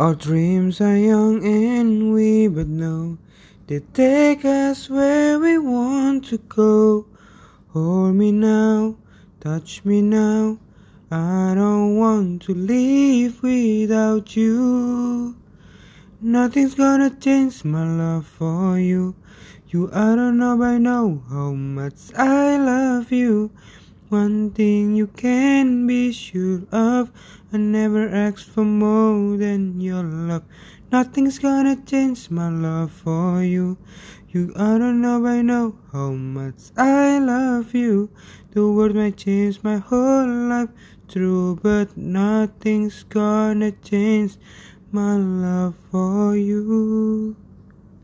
Our dreams are young and we but know they take us where we want to go. Hold me now, touch me now. I don't want to live without you. Nothing's gonna change my love for you. You I don't know by now how much I love you. One thing you can be sure of, I never asked for more than your love. Nothing's gonna change my love for you. You I don't know by now how much I love you. The world might change my whole life, true, but nothing's gonna change my love for you.